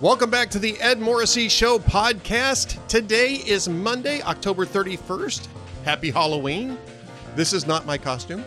Welcome back to the Ed Morrissey Show podcast. Today is Monday, October 31st. Happy Halloween. This is not my costume.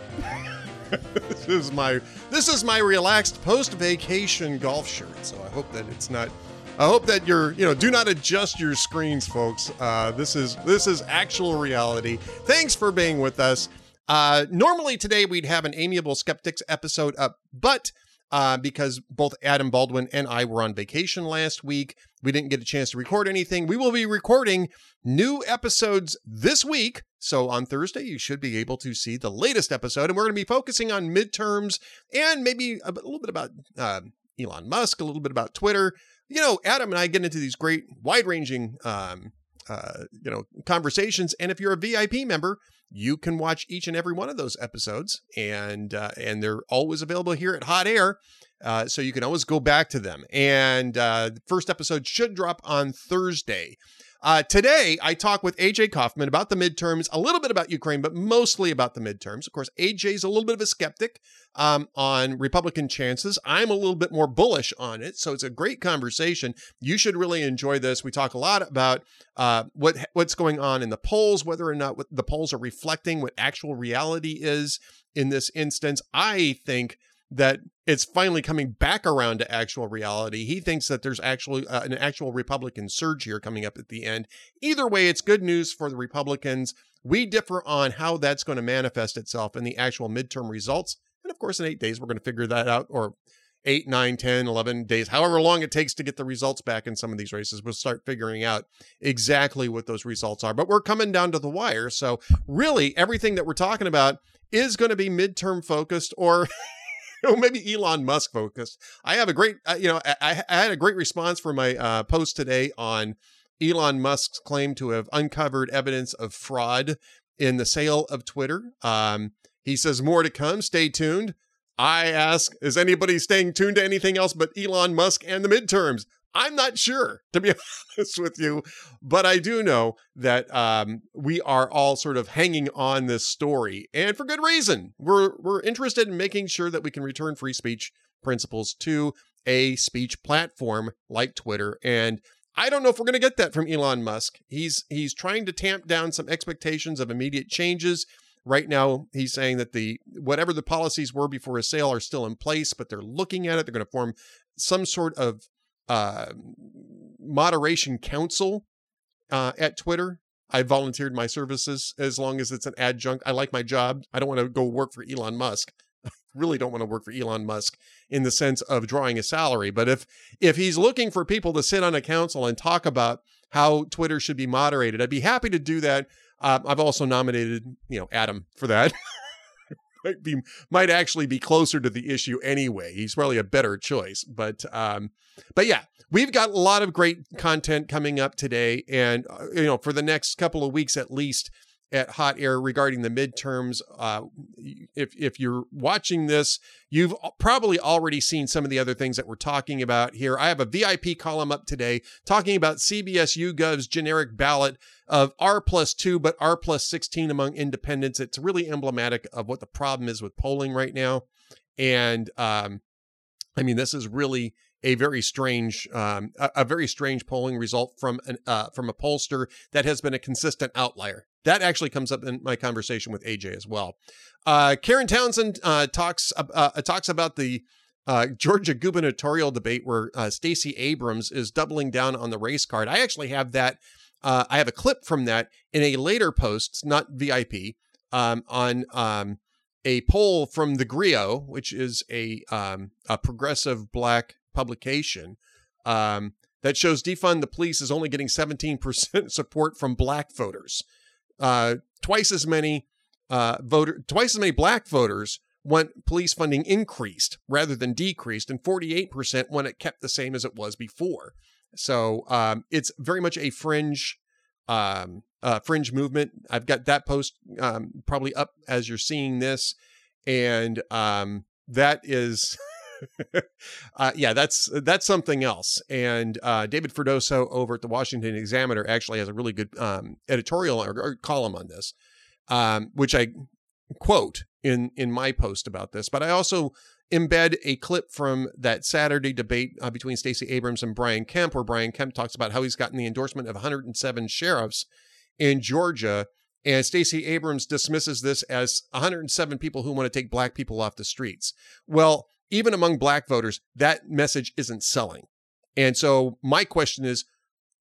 this is my this is my relaxed post-vacation golf shirt. So I hope that it's not I hope that you're, you know, do not adjust your screens, folks. Uh, this is this is actual reality. Thanks for being with us. Uh, normally today we'd have an amiable skeptics episode up, but uh, because both Adam Baldwin and I were on vacation last week. We didn't get a chance to record anything. We will be recording new episodes this week. So on Thursday, you should be able to see the latest episode. And we're going to be focusing on midterms and maybe a, little bit about uh, Elon Musk, a little bit about Twitter. You know, Adam and I get into these great, wide ranging um, uh, you know, conversations. And if you're a VIP member, you can watch each and every one of those episodes, and uh, and they're always available here at Hot Air. Uh, so you can always go back to them. And uh, the first episode should drop on Thursday. Uh, today, I talk with AJ Kaufman about the midterms, a little bit about Ukraine, but mostly about the midterms. Of course, AJ's a little bit of a skeptic um, on Republican chances. I'm a little bit more bullish on it, so it's a great conversation. You should really enjoy this. We talk a lot about uh, what what's going on in the polls, whether or not the polls are reflecting what actual reality is in this instance. I think that it's finally coming back around to actual reality. He thinks that there's actually uh, an actual Republican surge here coming up at the end. Either way, it's good news for the Republicans. We differ on how that's going to manifest itself in the actual midterm results. And of course, in eight days, we're going to figure that out, or eight, nine, 10, 11 days, however long it takes to get the results back in some of these races, we'll start figuring out exactly what those results are. But we're coming down to the wire. So, really, everything that we're talking about is going to be midterm focused or know, maybe Elon Musk focused. I have a great, uh, you know, I, I, had a great response for my uh, post today on Elon Musk's claim to have uncovered evidence of fraud in the sale of Twitter. Um, he says more to come. Stay tuned. I ask, is anybody staying tuned to anything else but Elon Musk and the midterms? I'm not sure, to be honest with you, but I do know that um, we are all sort of hanging on this story, and for good reason. We're we're interested in making sure that we can return free speech principles to a speech platform like Twitter, and I don't know if we're going to get that from Elon Musk. He's he's trying to tamp down some expectations of immediate changes. Right now, he's saying that the whatever the policies were before his sale are still in place, but they're looking at it. They're going to form some sort of uh, moderation council uh, at Twitter. I volunteered my services as long as it's an adjunct. I like my job. I don't want to go work for Elon Musk. I really don't want to work for Elon Musk in the sense of drawing a salary. But if if he's looking for people to sit on a council and talk about how Twitter should be moderated, I'd be happy to do that. Uh, I've also nominated, you know, Adam for that. might be might actually be closer to the issue anyway. He's probably a better choice. But um, but yeah, we've got a lot of great content coming up today, and uh, you know for the next couple of weeks at least at Hot Air regarding the midterms. Uh, if if you're watching this, you've probably already seen some of the other things that we're talking about here. I have a VIP column up today talking about CBS YouGov's generic ballot of R plus two, but R plus 16 among independents. It's really emblematic of what the problem is with polling right now. And um, I mean, this is really a very strange, um, a, a, very strange polling result from an uh, from a pollster that has been a consistent outlier. That actually comes up in my conversation with AJ as well. Uh, Karen Townsend uh, talks uh, uh, talks about the uh, Georgia gubernatorial debate where Stacey Abrams is doubling down on the race card. I actually have that. I have a clip from that in a later post, not VIP, um, on um, a poll from the Grio, which is a um, a progressive black publication um, that shows defund the police is only getting 17% support from black voters. Uh, twice as many uh, voter, twice as many black voters want police funding increased rather than decreased, and 48% want it kept the same as it was before. So um, it's very much a fringe um, uh, fringe movement. I've got that post um, probably up as you're seeing this, and um, that is uh, yeah, that's that's something else. And uh, David Freddoso over at the Washington Examiner actually has a really good um, editorial or, or, column on this, um, which I quote in in my post about this. But I also embed a clip from that Saturday debate uh, between Stacey Abrams and Brian Kemp, where Brian Kemp talks about how he's gotten the endorsement of 107 sheriffs in Georgia. And Stacey Abrams dismisses this as 107 people who want to take black people off the streets. Well, even among black voters, that message isn't selling. And so my question is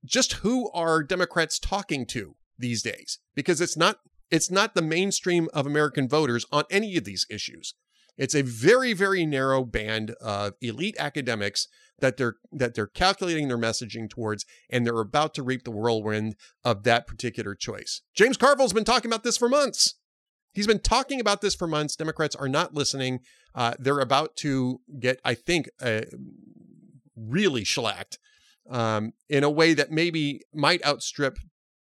just who are Democrats talking to these days? Because it's not it's not the mainstream of American voters on any of these issues. It's a very, very narrow band of elite academics that they're that they're calculating their messaging towards, and they're about to reap the whirlwind of that particular choice. James Carville's been talking about this for months. He's been talking about this for months. Democrats are not listening. Uh, they're about to get, I think, uh, really shellacked um, in a way that maybe might outstrip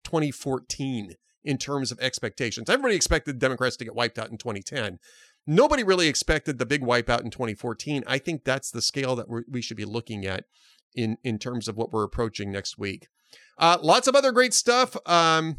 2014 in terms of expectations. Everybody expected Democrats to get wiped out in 2010. Nobody really expected the big wipeout in 2014. I think that's the scale that we should be looking at in in terms of what we're approaching next week. Uh, lots of other great stuff. Um,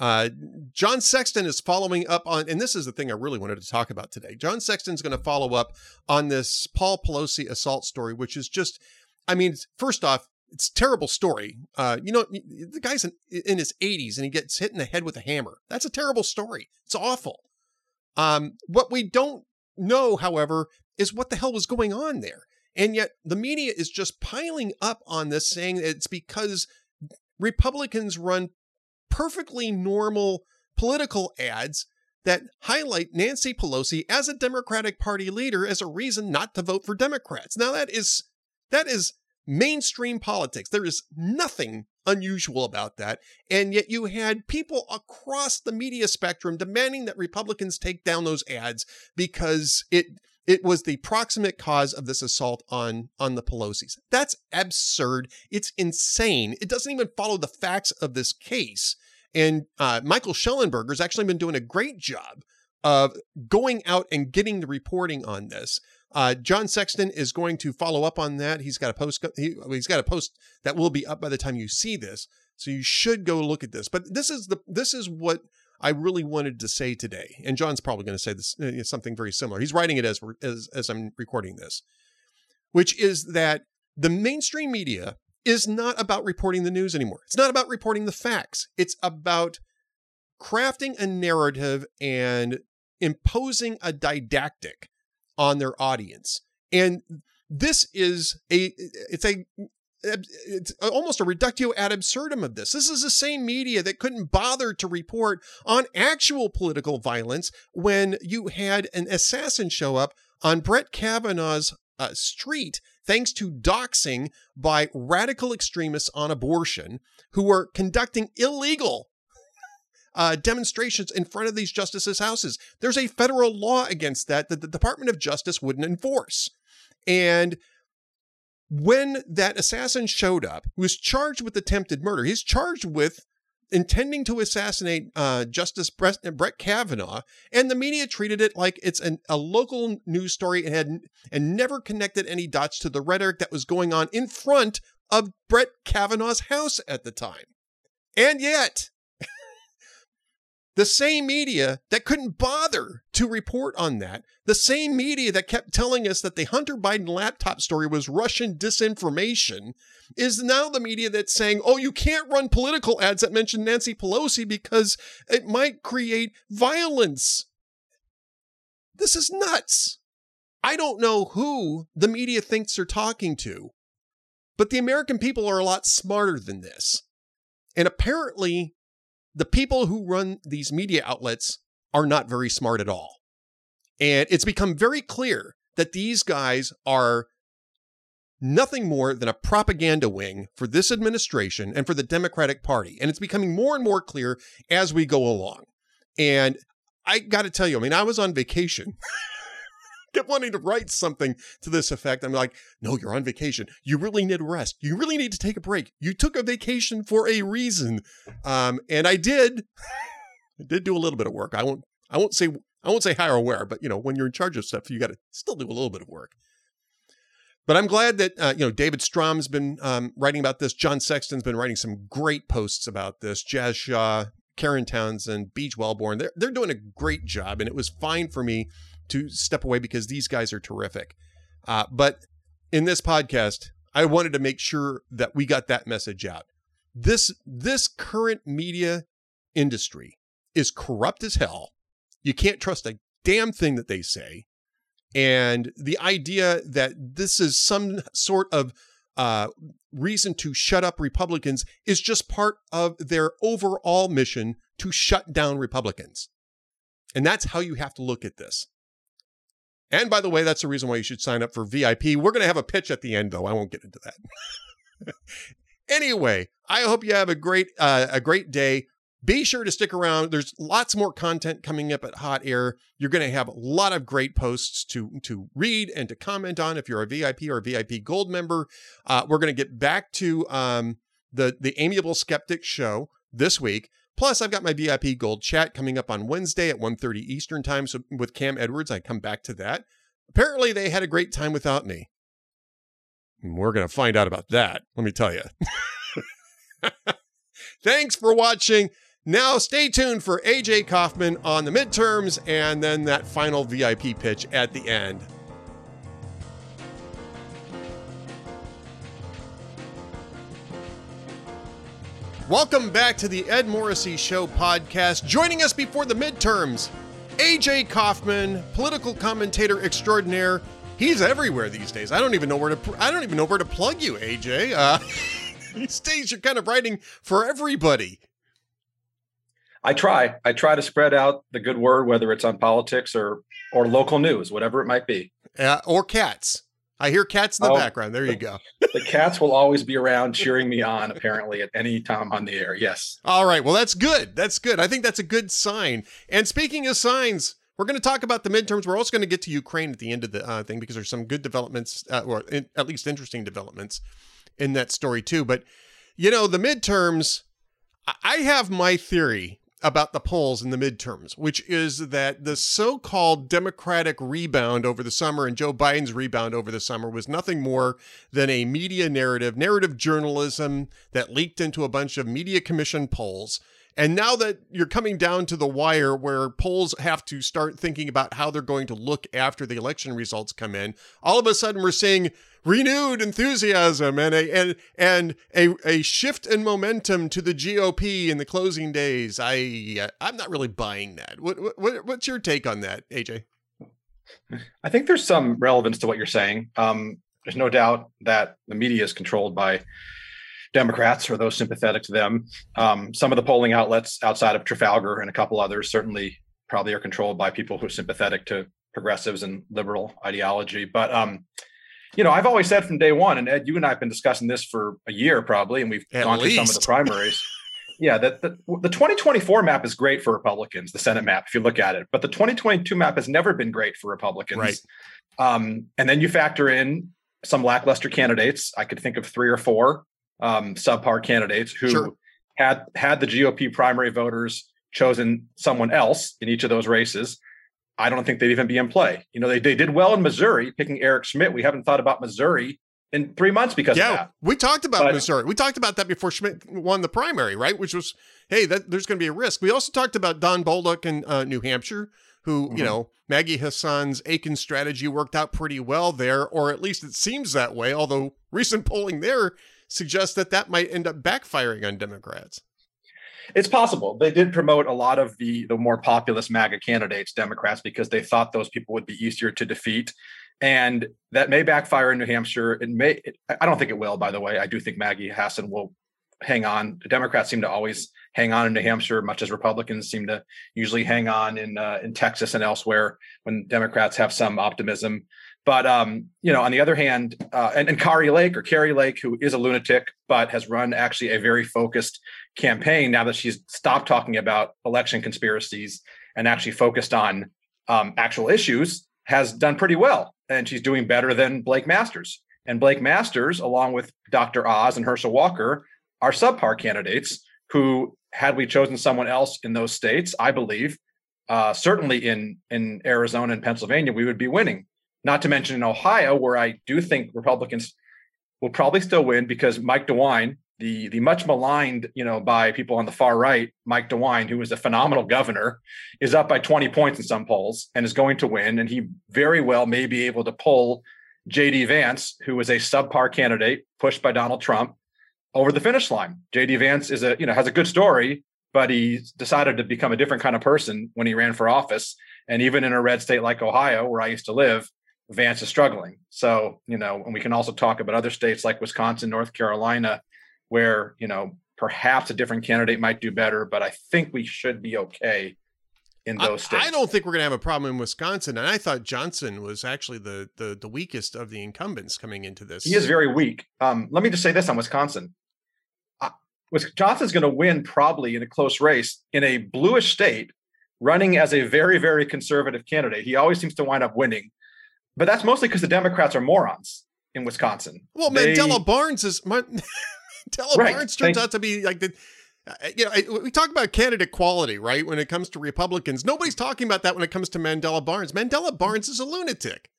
uh, John Sexton is following up on, and this is the thing I really wanted to talk about today. John Sexton's going to follow up on this Paul Pelosi assault story, which is just, I mean, first off, it's a terrible story. Uh, you know, the guy's in, in his 80s and he gets hit in the head with a hammer. That's a terrible story. It's awful. Um, what we don't know, however, is what the hell was going on there. And yet the media is just piling up on this, saying it's because Republicans run perfectly normal political ads that highlight Nancy Pelosi as a Democratic Party leader as a reason not to vote for Democrats. Now that is that is mainstream politics. There is nothing unusual about that. And yet you had people across the media spectrum demanding that Republicans take down those ads because it it was the proximate cause of this assault on on the Pelosi's. That's absurd. It's insane. It doesn't even follow the facts of this case. And uh, Michael Shellenberger's actually been doing a great job of going out and getting the reporting on this. Uh, John Sexton is going to follow up on that. He's got a post. He, has got a post that will be up by the time you see this, so you should go look at this. But this is the this is what I really wanted to say today, and John's probably going to say this uh, something very similar. He's writing it as as as I'm recording this, which is that the mainstream media is not about reporting the news anymore. It's not about reporting the facts. It's about crafting a narrative and imposing a didactic on their audience. And this is a it's a it's almost a reductio ad absurdum of this. This is the same media that couldn't bother to report on actual political violence when you had an assassin show up on Brett Kavanaugh's uh, street thanks to doxing by radical extremists on abortion who were conducting illegal uh, demonstrations in front of these justices' houses. There's a federal law against that that the Department of Justice wouldn't enforce. And when that assassin showed up, who was charged with attempted murder, he's charged with intending to assassinate uh, Justice Brett, Brett, Kavanaugh, and the media treated it like it's an, a local news story and had and never connected any dots to the rhetoric that was going on in front of Brett Kavanaugh's house at the time. And yet, the same media that couldn't bother to report on that, the same media that kept telling us that the Hunter Biden laptop story was Russian disinformation, is now the media that's saying, oh, you can't run political ads that mention Nancy Pelosi because it might create violence. This is nuts. I don't know who the media thinks they're talking to, but the American people are a lot smarter than this. And apparently, the people who run these media outlets are not very smart at all. And it's become very clear that these guys are nothing more than a propaganda wing for this administration and for the Democratic Party. And it's becoming more and more clear as we go along. And I got to tell you, I mean, I was on vacation kept wanting to write something to this effect. I'm like, no, you're on vacation. You really need rest. You really need to take a break. You took a vacation for a reason. Um, and I did. I did do a little bit of work. I won't I won't say I won't say hire or where, but you know, when you're in charge of stuff, you got to still do a little bit of work. But I'm glad that uh, you know David Strom's been um, writing about this. John Sexton's been writing some great posts about this. Jazz Shaw, Karen Townsend, Beege Welborn, they're they're doing a great job, and it was fine for me to step away because these guys are terrific. Uh, but in this podcast, I wanted to make sure that we got that message out. This this current media industry is corrupt as hell. You can't trust a damn thing that they say. And the idea that this is some sort of uh, reason to shut up Republicans is just part of their overall mission to shut down Republicans. And that's how you have to look at this. And by the way, that's the reason why you should sign up for VIP. We're going to have a pitch at the end, though. I won't get into that. anyway, I hope you have a great uh, a great day. Be sure to stick around. There's lots more content coming up at Hot Air. You're going to have a lot of great posts to to read and to comment on if you're a VIP or a VIP Gold member. Uh, we're going to get back to um, the the Amiable Skeptic show this week. Plus, I've got my VIP Gold chat coming up on Wednesday at 1.30 Eastern Time. So with Cam Edwards, I come back to that. Apparently, they had a great time without me. We're going to find out about that, let me tell you. Thanks for watching. Now, stay tuned for AJ Kaufman on the midterms and then that final VIP pitch at the end. Welcome back to the Ed Morrissey Show podcast. Joining us before the midterms, AJ Kaufman, political commentator extraordinaire. He's everywhere these days. I don't even know where to. I don't even know where to plug you, AJ. Uh, these days, you're kind of writing for everybody. I try. I try to spread out the good word, whether it's on politics or or local news, whatever it might be. Uh, or cats. I hear cats in the oh, background. There you go. the cats will always be around cheering me on, apparently, at any time on the air. Yes. All right. Well, that's good. That's good. I think that's a good sign. And speaking of signs, we're going to talk about the midterms. We're also going to get to Ukraine at the end of the uh, thing because there's some good developments, uh, or in, at least interesting developments in that story, too. But, you know, the midterms, I have my theory about the polls in the midterms, which is that the so called Democratic rebound over the summer and Joe Biden's rebound over the summer was nothing more than a media narrative, narrative journalism that leaked into a bunch of media commission polls. And now that you're coming down to the wire where polls have to start thinking about how they're going to look after the election results come in, all of a sudden we're seeing renewed enthusiasm and a and and a, a shift in momentum to the GOP in the closing days. I uh, I'm not really buying that. What, what what's your take on that, AJ? I think there's some relevance to what you're saying. Um, there's no doubt that the media is controlled by Democrats or those sympathetic to them. Um, some of the polling outlets outside of Trafalgar and a couple others certainly probably are controlled by people who are sympathetic to progressives and liberal ideology. But um, you know, I've always said from day one, and Ed, you and I have been discussing this for a year probably, and we've At gone least. through some of the primaries. yeah, that the, the 2024 map is great for Republicans, the Senate map, if you look at it, but the 2022 map has never been great for Republicans. Right. Um, and then you factor in some lackluster candidates. I could think of three or four um, subpar candidates who sure. had had the GOP primary voters chosen someone else in each of those races I don't think they'd even be in play. You know, they, they did well in Missouri, picking Eric Schmitt. We haven't thought about Missouri in three months because yeah, we talked about but, Missouri. We talked about that before Schmitt won the primary, right? Which was, hey, that there's going to be a risk. We also talked about Don Bolduc in uh, New Hampshire, who mm-hmm. you know Maggie Hassan's Akin strategy worked out pretty well there, or at least it seems that way. Although recent polling there suggests that that might end up backfiring on Democrats. It's possible. They did promote a lot of the the more populist MAGA candidates, Democrats, because they thought those people would be easier to defeat. And that may backfire in New Hampshire. It may. It, I don't think it will. By the way, I do think Maggie Hassan will hang on. The Democrats seem to always hang on in New Hampshire, much as Republicans seem to usually hang on in uh, in Texas and elsewhere when Democrats have some optimism. But um, you know, on the other hand, uh, and, and Kari Lake or Kari Lake, who is a lunatic but has run actually a very focused campaign now that she's stopped talking about election conspiracies and actually focused on um, actual issues, has done pretty well, and she's doing better than Blake Masters. And Blake Masters, along with Dr. Oz and Herschel Walker, are subpar candidates who, had we chosen someone else in those states, I believe, uh, certainly in in Arizona and Pennsylvania, we would be winning. Not to mention in Ohio, where I do think Republicans will probably still win because Mike DeWine the the much maligned, you know, by people on the far right, Mike DeWine, who is a phenomenal governor, is up by 20 points in some polls and is going to win. And he very well may be able to pull JD Vance, who is a subpar candidate pushed by Donald Trump, over the finish line. JD Vance is a, you know, has a good story, but he decided to become a different kind of person when he ran for office. And even in a red state like Ohio, where I used to live, Vance is struggling. So, you know, and we can also talk about other states like Wisconsin, North Carolina, where, you know, perhaps a different candidate might do better, but I think we should be okay in those I, states. I don't think we're going to have a problem in Wisconsin, and I thought Johnson was actually the the, the weakest of the incumbents coming into this. He is very weak. Um, let me just say this on Wisconsin. Uh, Wisconsin's going to win probably in a close race in a bluish state, running as a very, very conservative candidate. He always seems to wind up winning, but that's mostly because the Democrats are morons in Wisconsin. Well, They- Mandela Barnes is Mandela Right. Barnes turns out to be like the. uh, You know, I- we talk about candidate quality, right? When it comes to Republicans, nobody's talking about that when it comes to Mandela Barnes. Mandela Barnes is a lunatic.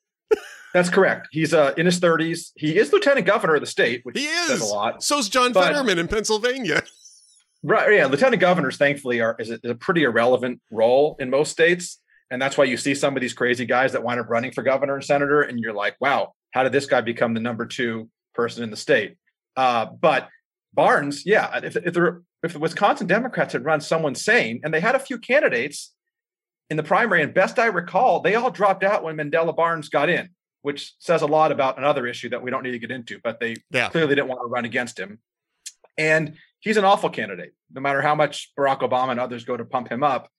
That's correct. He's uh, in his 30s. He is lieutenant governor of the state, which He says is. a lot. So's John But- Fetterman in Pennsylvania. Right. Yeah. Lieutenant governors, thankfully, are is a, is a pretty irrelevant role in most states. And that's why you see some of these crazy guys that wind up running for governor and senator. And you're like, wow, how did this guy become the number two person in the state? Uh, but Barnes, yeah, if, if, the, if the Wisconsin Democrats had run someone sane and they had a few candidates in the primary, and best I recall, they all dropped out when Mandela Barnes got in, which says a lot about another issue that we don't need to get into, but they Yeah. clearly didn't want to run against him. And he's an awful candidate. No matter how much Barack Obama and others go to pump him up,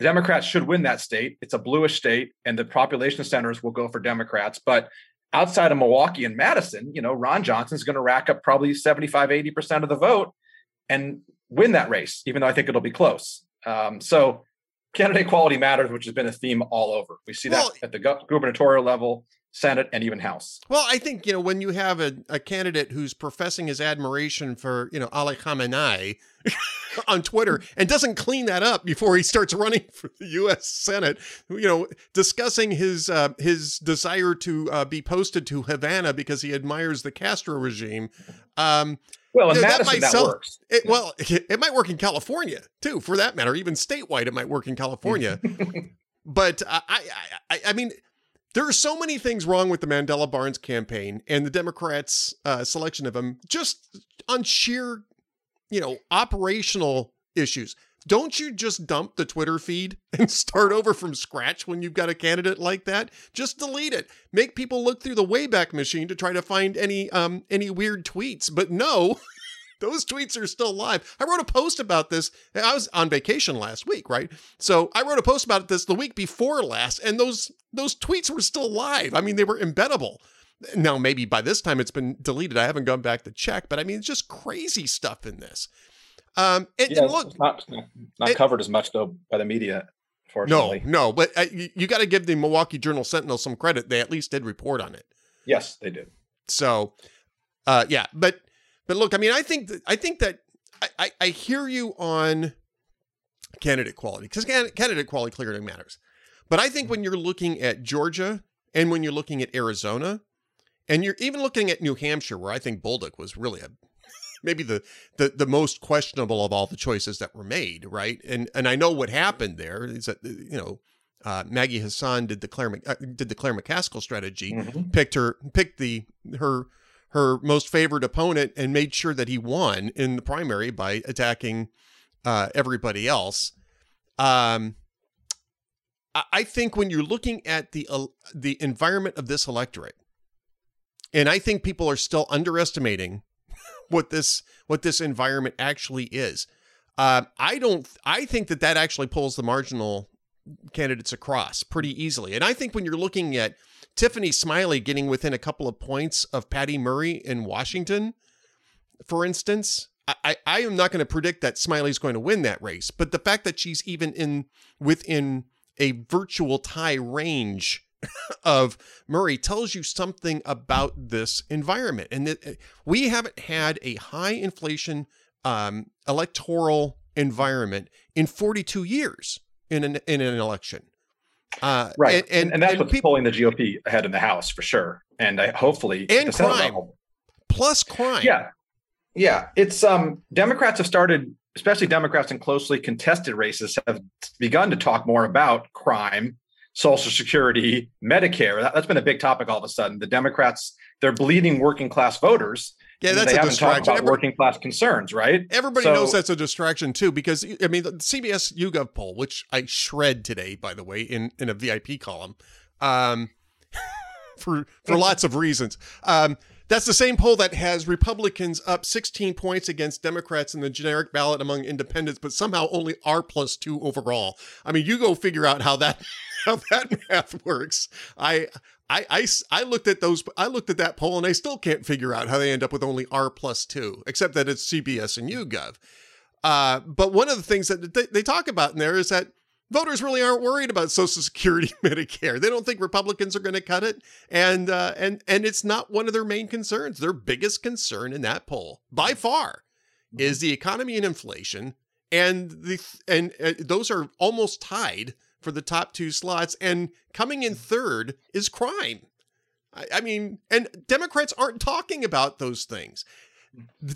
the Democrats should win that state. It's a bluish state, and the population centers will go for Democrats. But outside of Milwaukee and Madison, you know, Ron Johnson's going to rack up probably 75, 80% of the vote and win that race, even though I think it'll be close. Um, so candidate quality matters, which has been a theme all over. We see that Well- at the gu- gubernatorial level, Senate, and even House. Well, I think you know when you have a, a candidate who's professing his admiration for you know Ali Khamenei on Twitter and doesn't clean that up before he starts running for the U.S. Senate, you know, discussing his uh, his desire to uh, be posted to Havana because he admires the Castro regime. Um, Well, in Yeah, that Madison, might that, sell- works. it, well, it might work in California too, for that matter. Even statewide, it might work in California. but I, I, I, I mean, there are so many things wrong with the Mandela Barnes campaign and the Democrats' uh, selection of him, just on sheer, you know, operational issues. Don't you just dump the Twitter feed and start over from scratch when you've got a candidate like that? Just delete it. Make people look through the Wayback Machine to try to find any um any weird tweets. But no, those tweets are still live. I wrote a post about this. I was on vacation last week, right? So I wrote a post about this the week before last, and those those tweets were still live. I mean, they were embeddable. Now, maybe by this time it's been deleted. I haven't gone back to check, but I mean, it's just crazy stuff in this. Um, and, Yeah, and look, it's not, not, it- covered as much though by the media, no, no, but uh, you, you got to give the Milwaukee Journal Sentinel some credit. They at least did report on it. Yes, they did. So, uh, yeah, but but look, I mean, I think that I think that I, I, I hear you on candidate quality because candidate quality clearly matters. But I think when you're looking at Georgia and when you're looking at Arizona, and you're even looking at New Hampshire, where I think Bolduc was really a maybe the, the the most questionable of all the choices that were made, right? And and I know what happened there is that you know uh, Maggie Hassan did the Claire uh, did the Claire McCaskill strategy, Mhm. picked her picked the her her most favored opponent and made sure that he won in the primary by attacking uh, everybody else. Um, I- think when you're looking at the uh, the environment of this electorate, and I think people are still underestimating what this what this environment actually is. Uh, I don't. I think that that actually pulls the marginal candidates across pretty easily. And I think when you're looking at Tiffany Smiley getting within a couple of points of Patty Murray in Washington, for instance, I, I, am not going to predict that Smiley's going to win that race. But the fact that she's even in within a virtual tie range of Murray tells you something about this environment. And that we haven't had a high inflation um, electoral environment in 42 years in an in an election. Uh, Right, and and, and, that's and what's people pulling the GOP ahead in the House for sure. And I hopefully And the Senate crime. level- plus crime. Yeah, Yeah, it's um Democrats have started, especially Democrats in closely contested races, have begun to talk more about crime, Social Security, Medicare. That, has been a big topic all of a sudden. The Democrats, they're bleeding working class voters. Yeah, that's a distraction. Every- working class concerns, right? Everybody So- knows that's a distraction too, because I mean, the CBS YouGov poll, which I shred today, by the way, in in a VIP column, um, for for lots of reasons. Um, that's the same poll that has Republicans up 16 points against Democrats in the generic ballot among independents, but somehow only R plus two overall. I mean, you go figure out how that how that math works. i i i looked at those I looked at that poll and I still can't figure out how they end up with only R plus two, except that it's CBS and YouGov. Uh, but one of the things that they, they talk about in there is that voters really aren't worried about Social Security, Medicare. They don't think Republicans are going to cut it, and uh, and and it's not one of their main concerns. Their biggest concern in that poll, by far, is the economy and inflation, and the and uh, those are almost tied for the top two slots. And coming in third is crime. I, I mean, and Democrats aren't talking about those things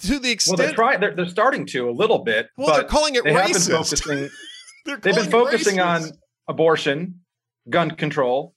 to the extent. Well, they're trying. They're, they're starting to a little bit, well, they're calling it they have been racist. focusing. They're They've been focusing on abortion, gun control,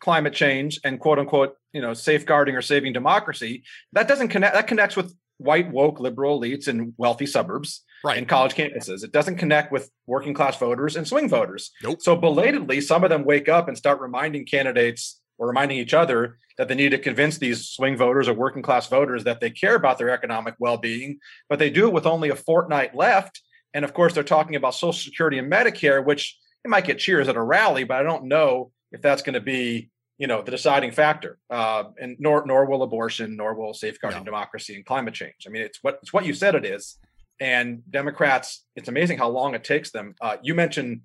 climate change, and quote unquote, you know, safeguarding or saving democracy. That doesn't connect. That connects with white woke liberal elites in wealthy suburbs right. and college campuses. It doesn't connect with working class voters and swing voters. Nope. So belatedly, some of them wake up and start reminding candidates or reminding each other that they need to convince these swing voters or working class voters that they care about their economic well-being, but they do it with only a fortnight left. And of course, they're talking about Social Security and Medicare, which it might get cheers at a rally, but I don't know if that's going to be, you know, the deciding factor. Uh, and nor nor will abortion, nor will safeguarding No. democracy and climate change. I mean, it's what it's what you said it is. And Democrats, it's amazing how long it takes them. Uh, you mentioned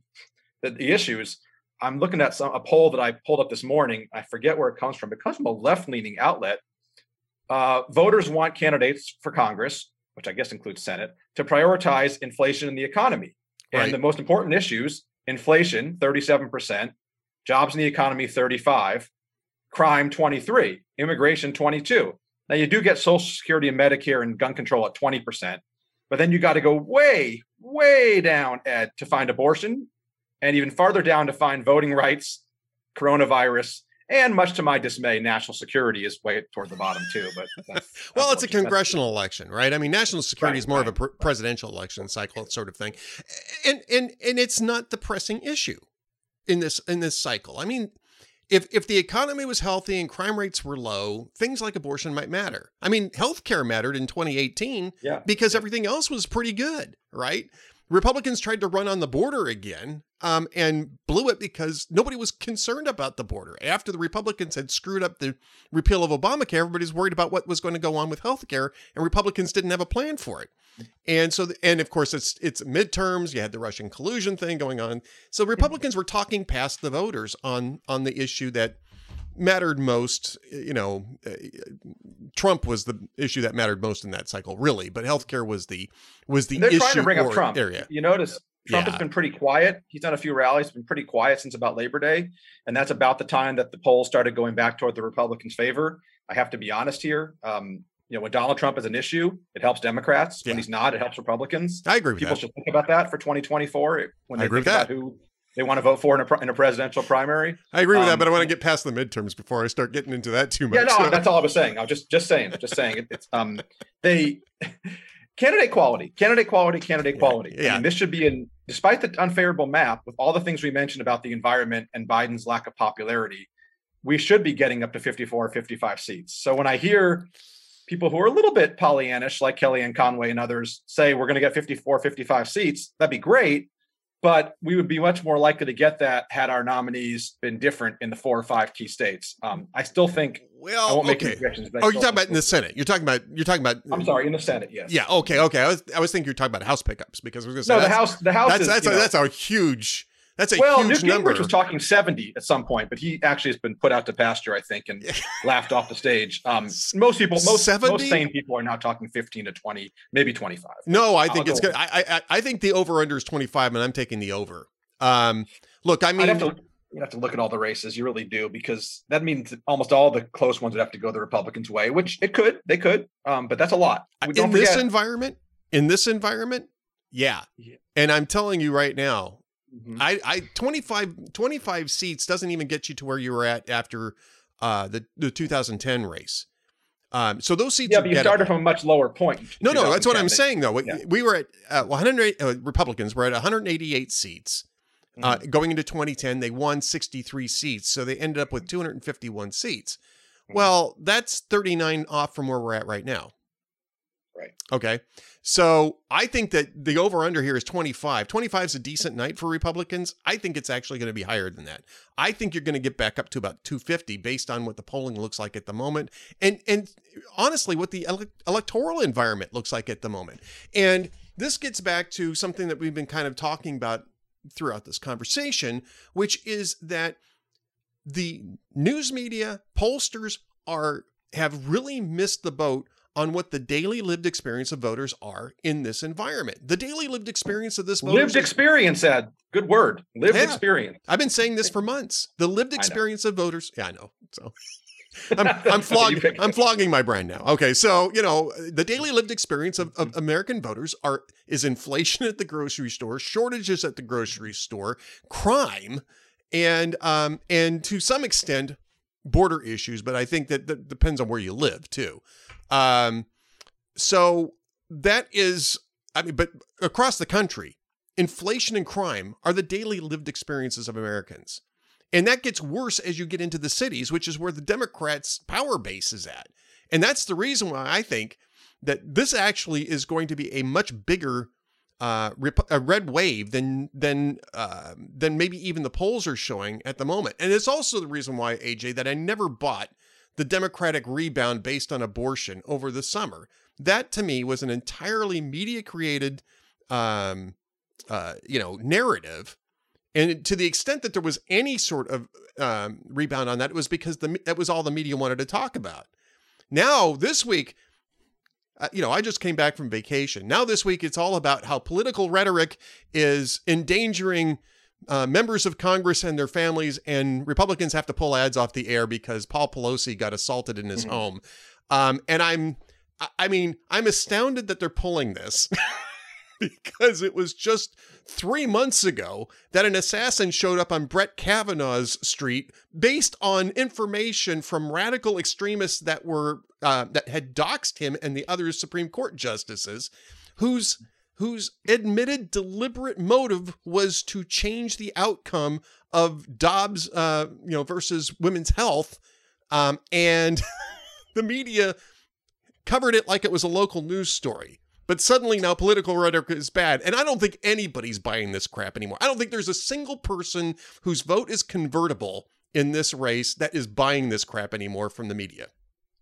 the, the issues. I'm looking at some a poll that I pulled up this morning. I forget where it comes from. It comes from a left-leaning outlet. Uh, voters want candidates for Congress, which I guess includes Senate, to prioritize inflation and the economy. And the most important issues: inflation, 37%, jobs in the economy, 35, crime, 23, immigration, 22. Now you do get Social Security and Medicare and gun control at 20%, but then you got to go way, way down, Ed, to find abortion, and even farther down to find voting rights, coronavirus, and much to my dismay, national security is way toward the bottom too. But that's, Well, it's a congressional election, right? I mean, national security Right, is more of a right, pr- presidential election cycle sort of thing, and and and it's not the pressing issue in this in this cycle. I mean, if if the economy was healthy and crime rates were low, things like abortion might matter. I mean, healthcare mattered in 2018 Yeah. because everything else was pretty good, right? Republicans tried to run on the border again um, and blew it because nobody was concerned about the border. After the Republicans had screwed up the repeal of Obamacare, everybody's worried about what was going to go on with health care, and Republicans didn't have a plan for it. And so, and of course, it's it's midterms. You had the Russian collusion thing going on. So Republicans were talking past the voters on on the issue that mattered most. You know, uh, Trump was the issue that mattered most in that cycle, really. But healthcare was the was the They're issue trying to bring up Trump. area. You notice Trump Yeah. has been pretty quiet. He's done a few rallies, been pretty quiet since about Labor Day. And that's about the time that the polls started going back toward the Republicans' favor. I have to be honest here. Um, you know, when Donald Trump is an issue, it helps Democrats. Yeah. When he's not, it helps Republicans. I agree with People that. should think about that for 2024 when I they agree think with about that. who they want to vote for in a, in a presidential primary. I agree with that, um, but I want to get past the midterms before I start getting into that too much. Yeah, no, So- that's all I was saying. I was just just saying, just saying. It, it's um, they candidate quality, candidate quality, candidate Yeah, quality. I yeah. mean, this should be in, despite the unfavorable map with all the things we mentioned about the environment and Biden's lack of popularity, we should be getting up to 54 or 55 seats. So when I hear people who are a little bit Pollyannish, like Kellyanne Conway and others, say we're going to get 54, 55 seats, that'd be great. But we would be much more likely to get that had our nominees been different in the four or five key states. Um, I still think I won't make any okay. predictions. but Oh, you're talking about in the Senate. You're talking about you're talking about. I'm sorry, in the Senate, yes. Yeah. Okay. Okay. I was I was thinking you're talking about House pickups because I was going to say No, the House, the House That's is, that's a, know- that's a huge that's a well, Newt huge number. Gingrich was talking 70 at some point, but he actually has been put out to pasture, I think, and laughed off the stage. Um, most people, most, 70? most sane people are now talking 15 to 20, maybe 25. No, I I'll think it's go good. I, I I think the over under is 25, and I'm taking the over. Um, look, I mean, have to, you have to look at all the races. You really do because that means almost all the close ones would have to go the Republicans' way, which it could, they could, um, but that's a lot. in forget, this environment, in this environment, yeah. yeah. And I'm telling you right now, mm-hmm. I, I 25, 25 seats doesn't even get you to where you were at after uh, the the 2010 race. Um, so those seats. Yeah, but you started from a much lower point. No, no, that's what I'm saying though. Yeah. We were at uh, 108 uh, Republicans were at 188 seats. Uh, mm-hmm. going into 2010, they won 63 seats, so they ended up with 251 seats. Mm-hmm. Well, that's 39 off from where we're at right now. Right. Okay. So I think that the over under here is 25. 25 is a decent night for Republicans. I think it's actually going to be higher than that. I think you're going to get back up to about 250 based on what the polling looks like at the moment. And and honestly, what the ele- electoral environment looks like at the moment. And this gets back to something that we've been kind of talking about throughout this conversation, which is that the news media, pollsters are have really missed the boat on what the daily lived experience of voters are in this environment. The daily lived experience of this lived experience, Ed. Good word. Lived yeah. experience. I've been saying this for months. The lived experience of voters. Yeah, I know. So I'm, I'm flogging I'm flogging my brain now. Okay, so you know the daily lived experience of, of, American voters are is inflation at the grocery store, shortages at the grocery store, crime, and um and to some extent border issues. But I think that that depends on where you live too. Um, so that is, I mean, but across the country, inflation and crime are the daily lived experiences of Americans. And that gets worse as you get into the cities, which is where the Democrats' power base is at. And that's the reason why I think that this actually is going to be a much bigger uh, a red wave than than uh, than maybe even the polls are showing at the moment. And it's also the reason why AJ that I never bought the Democratic rebound based on abortion over the summer. That to me was an entirely media created, um, uh, you know, narrative. And to the extent that there was any sort of um, rebound on that, it was because the that was all the media wanted to talk about. Now this week, uh, you know, I just came back from vacation. Now this week, it's all about how political rhetoric is endangering uh, members of Congress and their families, and Republicans have to pull ads off the air because Paul Pelosi got assaulted in his mm-hmm. home. Um, and I'm, I mean, I'm astounded that they're pulling this. because it was just three months ago that an assassin showed up on Brett Kavanaugh's street based on information from radical extremists that were uh, that had doxxed him and the other Supreme Court justices, whose whose admitted deliberate motive was to change the outcome of Dobbs, uh, you know, versus women's health, um, and the media covered it like it was a local news story. But suddenly now political rhetoric is bad, and I don't think anybody's buying this crap anymore. I don't think there's a single person whose vote is convertible in this race that is buying this crap anymore from the media.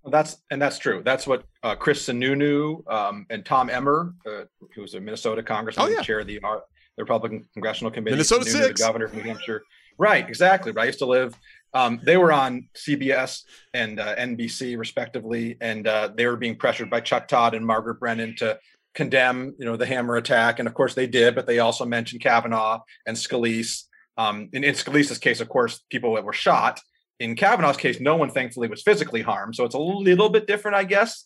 Well, that's and that's true. That's what uh, Chris Sununu um, and Tom Emmer, uh, who was a Minnesota congressman, oh, yeah. chair of the, uh, the Republican Congressional Committee, Minnesota Sununu, six, the governor of New Hampshire. Right, exactly. Right. I used to live. Um, they were on CBS and uh, NBC respectively, and uh, they were being pressured by Chuck Todd and Margaret Brennan to condemn, you know, the hammer attack, and of course they did. But they also mentioned Kavanaugh and Scalise. Um, in, in Scalise's case, of course, people that were shot in Kavanaugh's case, no one thankfully was physically harmed. So it's a little bit different, I guess.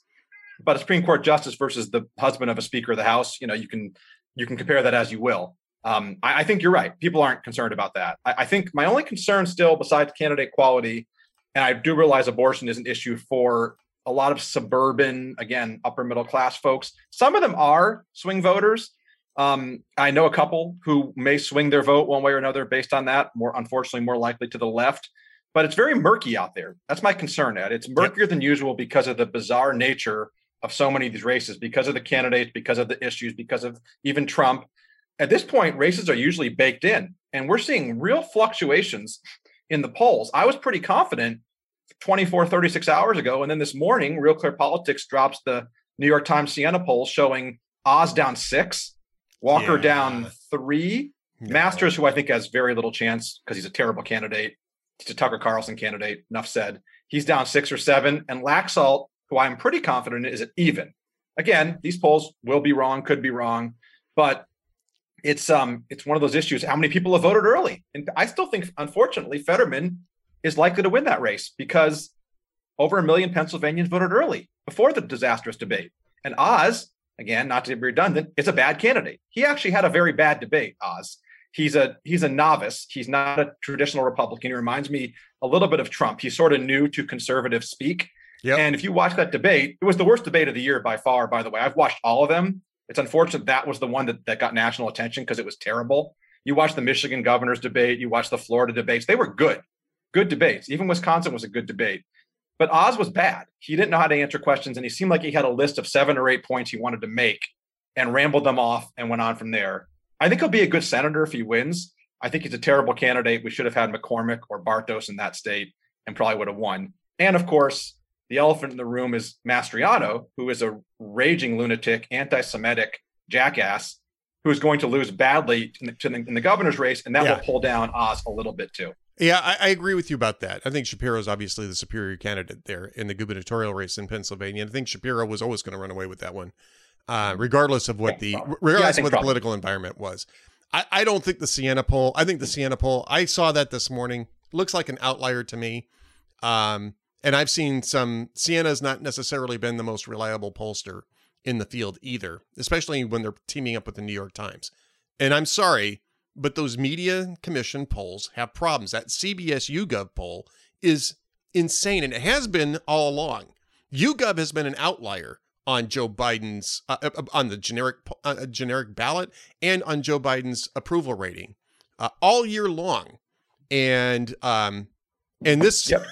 But a Supreme Court justice versus the husband of a Speaker of the House, you know, you can you can compare that as you will. Um, I, I, think you're right. People aren't concerned about that. I, I, think my only concern still, besides candidate quality, and I do realize abortion is an issue for a lot of suburban, again, upper middle class folks. Some of them are swing voters. Um, I know a couple who may swing their vote one way or another based on that. More unfortunately, more likely to the left but it's very murky out there. That's my concern, Ed. It's murkier yep. than usual because of the bizarre nature of so many of these races, because of the candidates, because of the issues, because of even Trump. At this point, races are usually baked in, and we're seeing real fluctuations in the polls. I was pretty confident 24, 36 hours ago. And then this morning, Real Clear Politics drops the New York Times Siena poll showing Oz down six, Walker yeah. down three, no. Masters, who I think has very little chance because he's a terrible candidate, He's a Tucker Carlson candidate. Enough said. He's down six or seven, and Laxalt, who I'm pretty confident is at even. Again, these polls will be wrong, could be wrong, but it's um it's one of those issues. How many people have voted early? And I still think, unfortunately, Fetterman is likely to win that race because over a million Pennsylvanians voted early before the disastrous debate. And Oz, again, not to be redundant, is a bad candidate. He actually had a very bad debate, Oz. He's a he's a novice. He's not a traditional Republican. He reminds me a little bit of Trump. He's sort of new to conservative speak. Yep. And if you watch that debate, it was the worst debate of the year by far, by the way. I've watched all of them. It's unfortunate that was the one that, that got national attention because it was terrible. You watch the Michigan governor's debate, you watch the Florida debates, they were good, good debates. Even Wisconsin was a good debate. But Oz was bad. He didn't know how to answer questions, and he seemed like he had a list of seven or eight points he wanted to make and rambled them off and went on from there. I think he'll be a good senator if he wins. I think he's a terrible candidate. We should have had McCormick or Bartos in that state and probably would have won. And of course, the elephant in the room is Mastriano, who is a raging lunatic, anti Semitic jackass who is going to lose badly in the, in the governor's race. And that yeah. will pull down Oz a little bit too. Yeah, I, I, agree with you about that. I think Shapiro is obviously the superior candidate there in the gubernatorial race in Pennsylvania. And I think Shapiro was always going to run away with that one, uh, regardless of what the regardless yeah, of what the political environment was. I, I don't think the Siena poll. I think the Siena poll. I saw that this morning. Looks like an outlier to me. Um, and I've seen some, Siena's not necessarily been the most reliable pollster in the field either, especially when they're teaming up with the New York Times. And I'm sorry, but those media commission polls have problems. That CBS YouGov poll is insane, and it has been all along. YouGov has been an outlier on Joe Biden's uh, uh on the generic uh, generic ballot and on Joe Biden's approval rating uh, all year long, and um, and this yep.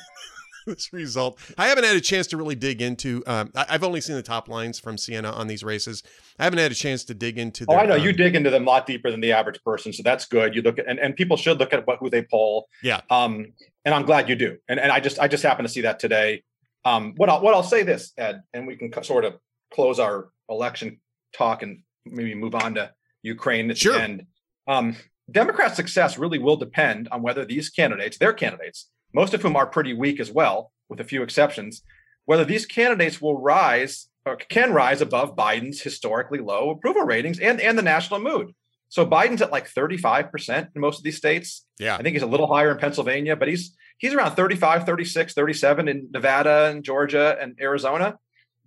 this result. I haven't had a chance to really dig into. Um, I, have only seen the top lines from Siena on these races. I haven't had a chance to dig into. Their, oh, I know um, you dig into them a lot deeper than the average person, so that's good. You look at and, and people should look at what who they poll. Yeah. Um, and I'm glad you do. And and I just I just happen to see that today. Um, what I'll what I'll say this Ed, and we can sort of close our election talk and maybe move on to Ukraine at sure. the end. Um, Democrat success really will depend on whether these candidates, their candidates, most of whom are pretty weak as well, with a few exceptions, whether these candidates will rise or can rise above Biden's historically low approval ratings and, and the national mood. So Biden's at like 35% in most of these states. Yeah. I think he's a little higher in Pennsylvania, but he's he's around 35, 36, 37 in Nevada and Georgia and Arizona.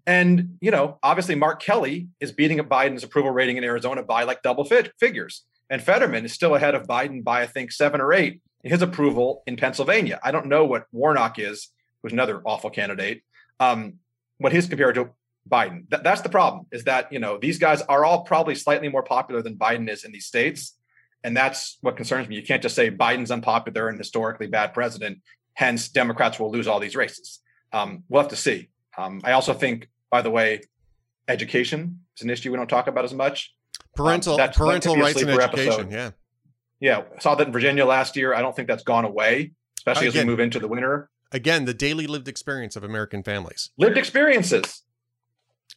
And, you know, obviously Mark Kelly is beating up Biden's approval rating in Arizona by like double figures. And Fetterman is still ahead of Biden by, I think, seven or eight his approval in Pennsylvania. I don't know what Warnock is, who's another awful candidate, um, what his compared to Biden. Th- that's the problem is that, you know, these guys are all probably slightly more popular than Biden is in these states. And that's what concerns me. You can't just say Biden's unpopular and historically bad president. Hence, Democrats will lose all these races. Um, we'll have to see. Um, I also think, by the way, education is an issue we don't talk about as much. Parental um, parental rights and education. Episode. Yeah. Yeah, saw that in Virginia last year. I don't think that's gone away, especially again, as we move into the winter. Again, the daily lived experience of American families. Lived experiences.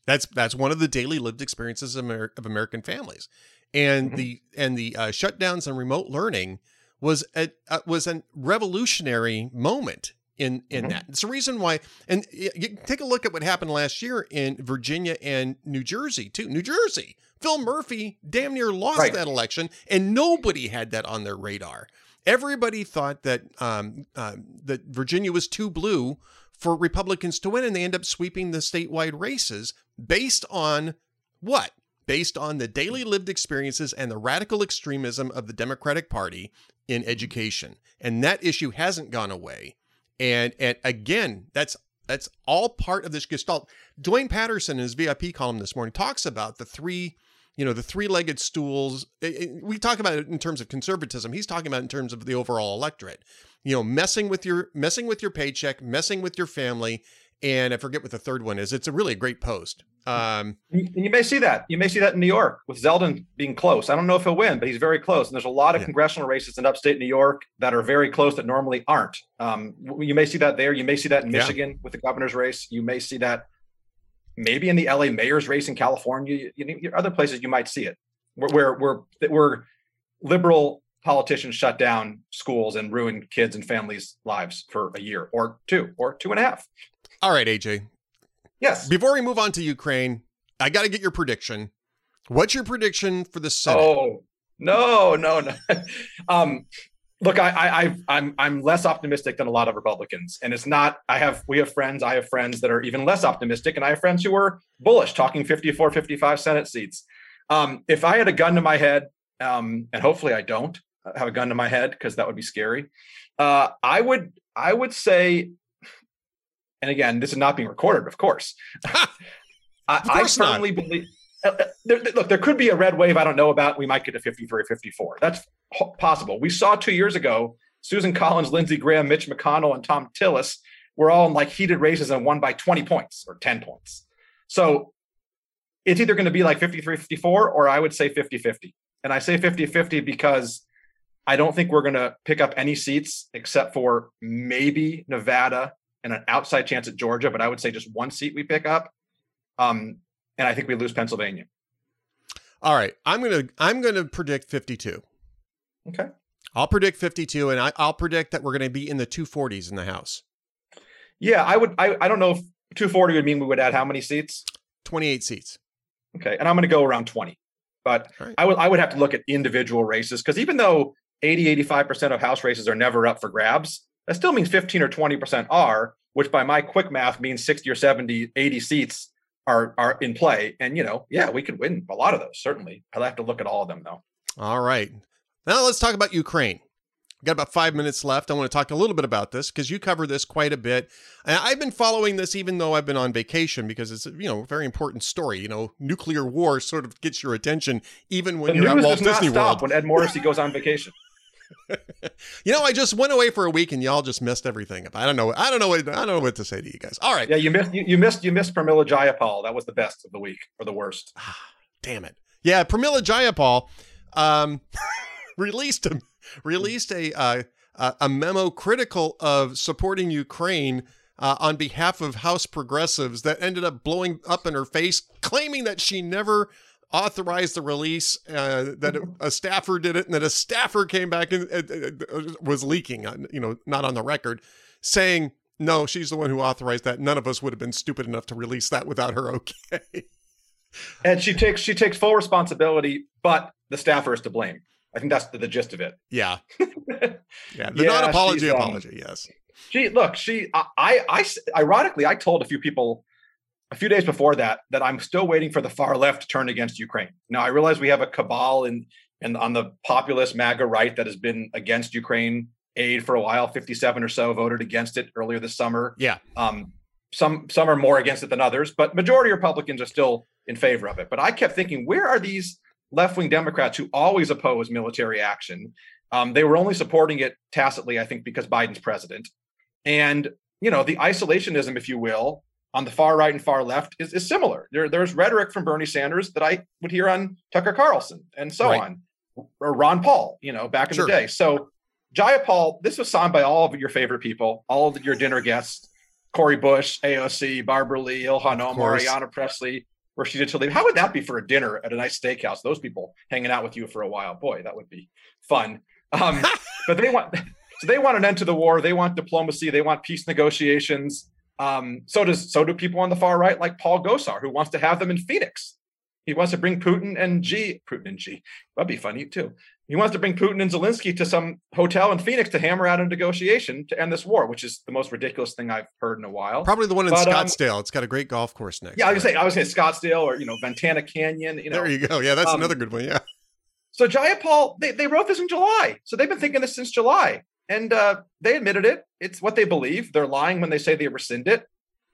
That's that's one of the daily lived experiences of, Amer- of American families, and mm-hmm. the and the uh, shutdowns and remote learning was a uh, was a revolutionary moment in in mm-hmm. that. It's the reason why. And you take a look at what happened last year in Virginia and New Jersey too. New Jersey Phil Murphy damn near lost right. that election, and nobody had that on their radar. Everybody thought that um, uh, that Virginia was too blue for Republicans to win, and they end up sweeping the statewide races based on what? Based on the daily lived experiences and the radical extremism of the Democratic Party in education, and that issue hasn't gone away. And and again, that's that's all part of this gestalt. Duane Patterson in his VIP column this morning talks about the three you know the three-legged stools. We talk about it in terms of conservatism. He's talking about in terms of the overall electorate. You know messing with your messing with your paycheck messing with your family and i forget what the third one is. It's a really great post. Um, and you may see that. You may see that in new york with zeldin being close. I don't know if he'll win but he's very close. And there's a lot of yeah. congressional races in upstate new york that are very close that normally aren't. Um, you may see that there. You may see that in michigan yeah. with the governor's race. You may see that maybe in the LA mayor's race in California, you know, other places you might see it, where where where, liberal politicians shut down schools and ruin kids and families' lives for a year or two or two and a half. All right, AJ. Yes. Before we move on to Ukraine, I got to get your prediction. What's your prediction for the Senate? Oh, no, no, no. um, look, I, I, I, I'm, I'm less optimistic than a lot of Republicans, and it's not. I have, we have friends. I have friends that are even less optimistic, and I have friends who are bullish, talking 54, 55 Senate seats. Um, if I had a gun to my head, um, and hopefully I don't have a gun to my head because that would be scary. Uh, I would, I would say, and again, this is not being recorded, of course. I, course I firmly not. believe. Uh, uh, there, look, there could be a red wave I don't know about. We might get to 53 54. That's possible. We saw two years ago Susan Collins, Lindsey Graham, Mitch McConnell, and Thom Tillis were all in like heated races and won by 20 points or 10 points. So it's either going to be like 53 54 or I would say 50 50. And I say 50 50 because I don't think we're going to pick up any seats except for maybe Nevada and an outside chance at Georgia, but I would say just one seat we pick up. Um, and I think we lose Pennsylvania. All right, I'm gonna I'm gonna predict 52. Okay, I'll predict 52, and I, I'll predict that we're gonna be in the 240s in the House. Yeah, I would. I I don't know if 240 would mean we would add how many seats? 28 seats. Okay, and I'm gonna go around 20. But right. I would I would have to look at individual races because even though 80 85% of House races are never up for grabs, that still means 15 or 20% are, which by my quick math means 60 or 70, 80 seats are are in play. And you know, yeah, we could win a lot of those. Certainly, I'll have to look at all of them though. All right, now let's talk about Ukraine. We've got about five minutes left. I want to talk a little bit about this because you cover this quite a bit. And I've been following this even though I've been on vacation because it's you know a very important story. You know, nuclear war sort of gets your attention even when the you're at Walt Disney World. When Ed Morrissey goes on vacation. You know, I just went away for a week and y'all just missed everything. up. I don't know. I don't know. What, I don't know what to say to you guys. All right. Yeah, you missed. You, you missed. You missed Pramila Jayapal. That was the best of the week, or the worst. Ah, damn it. Yeah, Pramila Jayapal um, released a released a uh, a memo critical of supporting Ukraine. Uh, on behalf of House progressives, that ended up blowing up in her face, claiming that she never authorized the release, uh, that a staffer did it, and that a staffer came back and uh, uh, was leaking, you know, not on the record, saying, no, she's the one who authorized that. None of us would have been stupid enough to release that without her okay. and she takes she takes full responsibility, but the staffer is to blame. I think that's the, the gist of it. Yeah. yeah. The yeah, non-apology um, apology, yes. She look, she I, I I ironically I told a few people a few days before that that I'm still waiting for the far left to turn against Ukraine. Now I realize we have a cabal in and on the populist MAGA right that has been against Ukraine aid for a while. 57 or so voted against it earlier this summer. Yeah. Um, some some are more against it than others, but majority of Republicans are still in favor of it. But I kept thinking, where are these left-wing Democrats who always oppose military action? Um, they were only supporting it tacitly, I think, because Biden's president. And you know, the isolationism, if you will, on the far right and far left is, is similar. There, there's rhetoric from Bernie Sanders that I would hear on Tucker Carlson and so right. on, or Ron Paul, you know, back in sure. the day. So Jayapal, this was signed by all of your favorite people, all of your dinner guests, Cori Bush, AOC, Barbara Lee, Ilhan Omar, Ayanna Pressley, Rashida Tlaib. How would that be for a dinner at a nice steakhouse? Those people hanging out with you for a while. Boy, that would be fun. Um, but they want so they want an end to the war. They want diplomacy. They want peace negotiations. Um, so does so do people on the far right, like Paul Gosar, who wants to have them in Phoenix. He wants to bring Putin and G Putin and G. That'd be funny too. He wants to bring Putin and Zelensky to some hotel in Phoenix to hammer out a negotiation to end this war, which is the most ridiculous thing I've heard in a while. Probably the one in but, um, Scottsdale. Um, it's got a great golf course next. Yeah, I was say I was saying Scottsdale or you know Ventana Canyon. You know, there you go. Yeah, that's um, another good one. Yeah. So Jayapal, they, they wrote this in July. So they've been thinking this since July. And uh, they admitted it. It's what they believe. They're lying when they say they rescind it.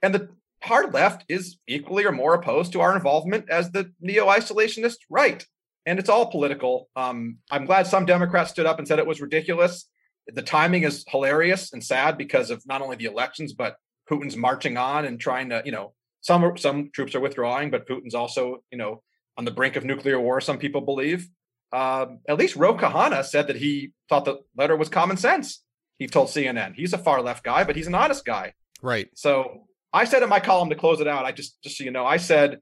And the hard left is equally or more opposed to our involvement as the neo isolationist right. And it's all political. Um, I'm glad some Democrats stood up and said it was ridiculous. The timing is hilarious and sad because of not only the elections, but Putin's marching on and trying to, you know, some some troops are withdrawing, but Putin's also, you know, on the brink of nuclear war. Some people believe. Um, at least Ro Khanna said that he thought the letter was common sense. He told CNN he's a far left guy, but he's an honest guy. Right. So I said in my column to close it out, I just just so you know, I said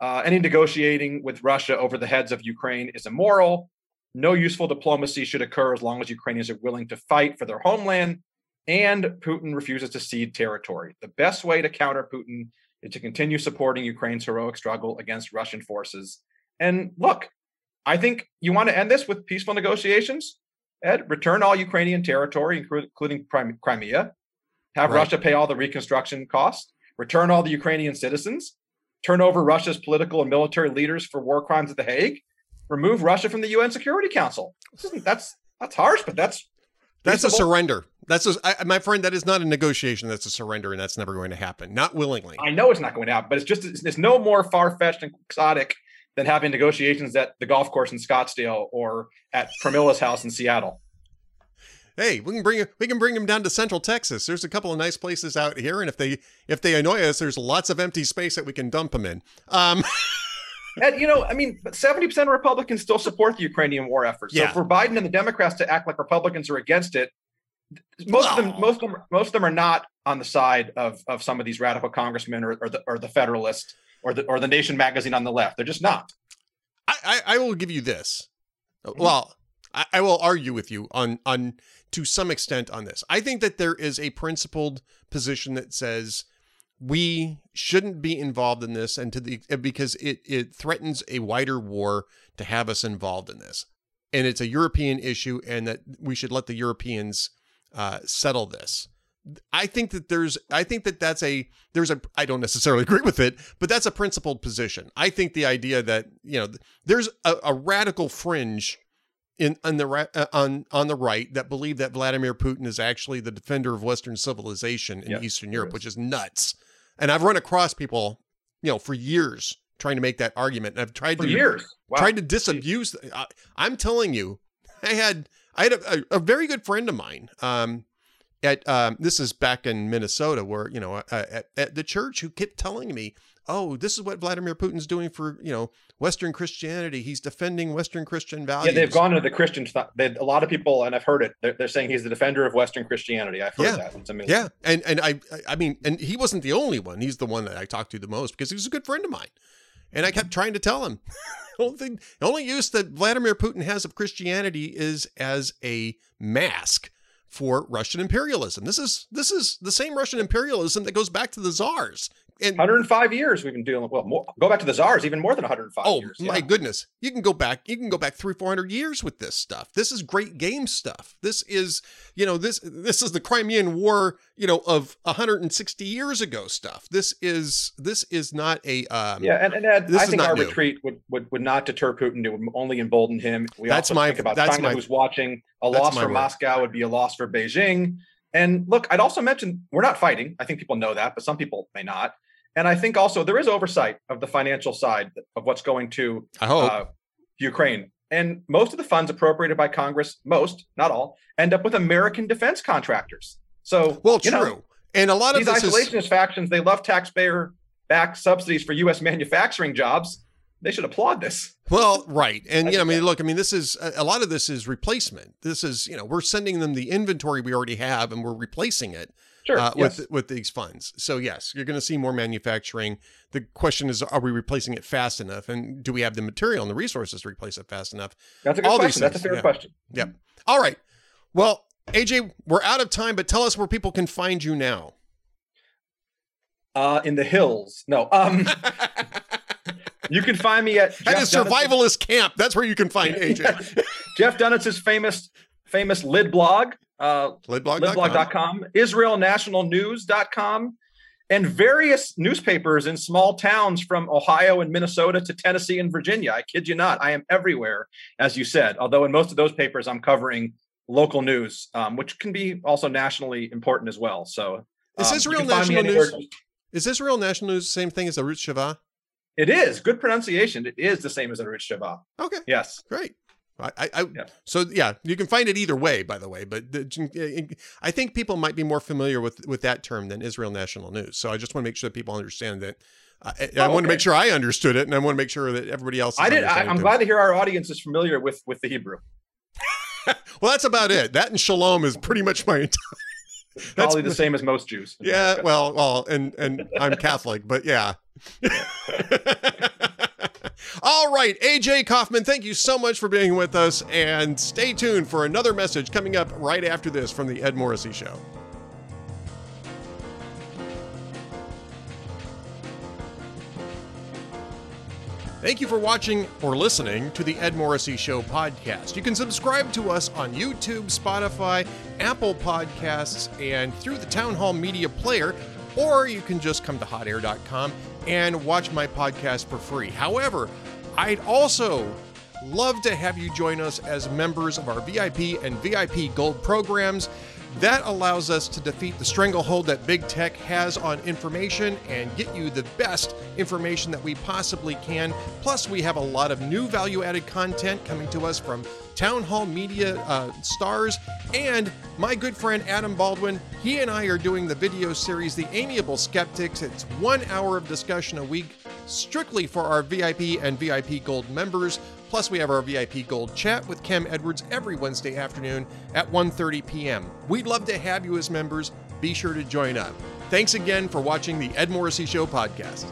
uh, any negotiating with Russia over the heads of Ukraine is immoral. No useful diplomacy should occur as long as Ukrainians are willing to fight for their homeland and Putin refuses to cede territory. The best way to counter Putin is to continue supporting Ukraine's heroic struggle against Russian forces. And look, I think you want to end this with peaceful negotiations. Ed, return all Ukrainian territory, including Crimea. Have right. Russia pay all the reconstruction costs. Return all the Ukrainian citizens. Turn over Russia's political and military leaders for war crimes at The Hague. Remove Russia from the UN Security Council. That's that's harsh, but that's that's a surrender. That's a, I, my friend. That is not a negotiation. That's a surrender, and that's never going to happen. Not willingly. I know it's not going to happen, but it's just it's, it's no more far fetched and exotic than having negotiations at the golf course in Scottsdale or at Pramila's house in Seattle. Hey, we can bring we can bring them down to Central Texas. There's a couple of nice places out here, and if they if they annoy us, there's lots of empty space that we can dump them in. Um, and you know, I mean, seventy percent of Republicans still support the Ukrainian war effort. So yeah. for Biden and the Democrats to act like Republicans are against it, most of them, most of them, most of them are not on the side of of some of these radical congressmen or, or the or the Federalist or the or the Nation magazine on the left. They're just not. I I, I will give you this. Mm-hmm. Well, I, I will argue with you on on to some extent on this. I think that there is a principled position that says we shouldn't be involved in this and to the because it it threatens a wider war to have us involved in this and it's a european issue and that we should let the europeans uh, settle this i think that there's i think that that's a there's a i don't necessarily agree with it but that's a principled position i think the idea that you know there's a, a radical fringe in on the uh, on on the right that believe that Vladimir Putin is actually the defender of Western civilization in Eastern Europe, which is nuts. And I've run across people, you know, for years trying to make that argument. And I've tried for to years wow. tried to disabuse. I, am telling you, I had I had a, a, a very good friend of mine. Um, at um, this is back in Minnesota, where you know, uh, at, at the church, who kept telling me, "Oh, this is what Vladimir Putin's doing for you know Western Christianity. He's defending Western Christian values." Yeah, they've gone into the Christian. They, a lot of people, and I've heard it. They're, they're, saying he's the defender of Western Christianity. I've heard yeah. that. It's amazing. Yeah, and and I I mean, and he wasn't the only one. He's the one that I talked to the most because he was a good friend of mine, and I kept trying to tell him. the only thing, the only use that Vladimir Putin has of Christianity is as a mask for Russian imperialism. This is this is the same Russian imperialism that goes back to the czars. And 105 years we've been dealing well more, go back to the czars even more than 105 oh, years. my goodness. You can go back you can go back 3 400 years with this stuff. This is great game stuff. This is, you know, this this is the Crimean War, you know, of 160 years ago stuff. This is this is not a um, Yeah, and, and Ed, I think our new. retreat would, would would not deter Putin. It would only embolden him. We that's my, think about that's China my, who's watching. A loss for word. Moscow would be a loss for Beijing. And look, I'd also mention we're not fighting. I think people know that, but some people may not. And I think also there is oversight of the financial side of what's going to uh, Ukraine. And most of the funds appropriated by Congress, most, not all, end up with American defense contractors. So, well, true. Know, and a lot of these isolationist is... factions, they love taxpayer backed subsidies for U.S. manufacturing jobs they should applaud this. Well, right. And, you know, I mean, look, I mean, this is a lot of this is replacement. This is, you know, we're sending them the inventory we already have and we're replacing it sure, uh, yes. with, with these funds. So, yes, you're going to see more manufacturing. The question is, are we replacing it fast enough? And do we have the material and the resources to replace it fast enough? That's a good All question. That's a fair yeah. question. Yep. All right. Well, AJ, we're out of time, but tell us where people can find you now. Uh, in the hills. No. Um, You can find me at at a survivalist camp. That's where you can find AJ. Jeff Dunetz's famous famous lid blog, uh, lidblog.com israelnationalnews.com, and various newspapers in small towns from Ohio and Minnesota to Tennessee and Virginia. I kid you not. I am everywhere, as you said. Although in most of those papers, I'm covering local news, um, which can be also nationally important as well. So, um, is Israel national news? Is Israel national news the same thing as Arutz Sheva? It is good pronunciation. It is the same as Arutz Sheva. Okay. Yes. Great. I, I, yeah. so yeah, you can find it either way, by the way. But the, I think people might be more familiar with with that term than Israel National News. So I just want to make sure that people understand that. Uh, I, oh, I want okay. to make sure I understood it, and I want to make sure that everybody else. I did. I, am glad to hear our audience is familiar with with the Hebrew. well, that's about it. That and shalom is pretty much my entire. That's probably the same as most Jews. Yeah, well, well, and and I'm Catholic, but yeah. All right, AJ Kaufman, thank you so much for being with us, and stay tuned for another message coming up right after this from the Ed Morrissey Show. Thank you for watching or listening to the Ed Morrissey Show podcast. You can subscribe to us on YouTube, Spotify, Apple Podcasts, and through the Townhall Media Player, or you can just come to hotair.com and watch my podcast for free. However, I'd also love to have you join us as members of our VIP and VIP Gold programs. That allows us to defeat the stranglehold that big tech has on information and get you the best information that we possibly can. Plus, we have a lot of new value added content coming to us from Townhall Media uh, stars and my good friend Adam Baldwin. He and I are doing the video series, The Amiable Skeptics. It's one hour of discussion a week strictly for our VIP and VIP Gold members. Plus, we have our VIP Gold chat with Kem Edwards every Wednesday afternoon at 1:30 p.m. We'd love to have you as members. Be sure to join up. Thanks again for watching the Ed Morrissey Show podcast.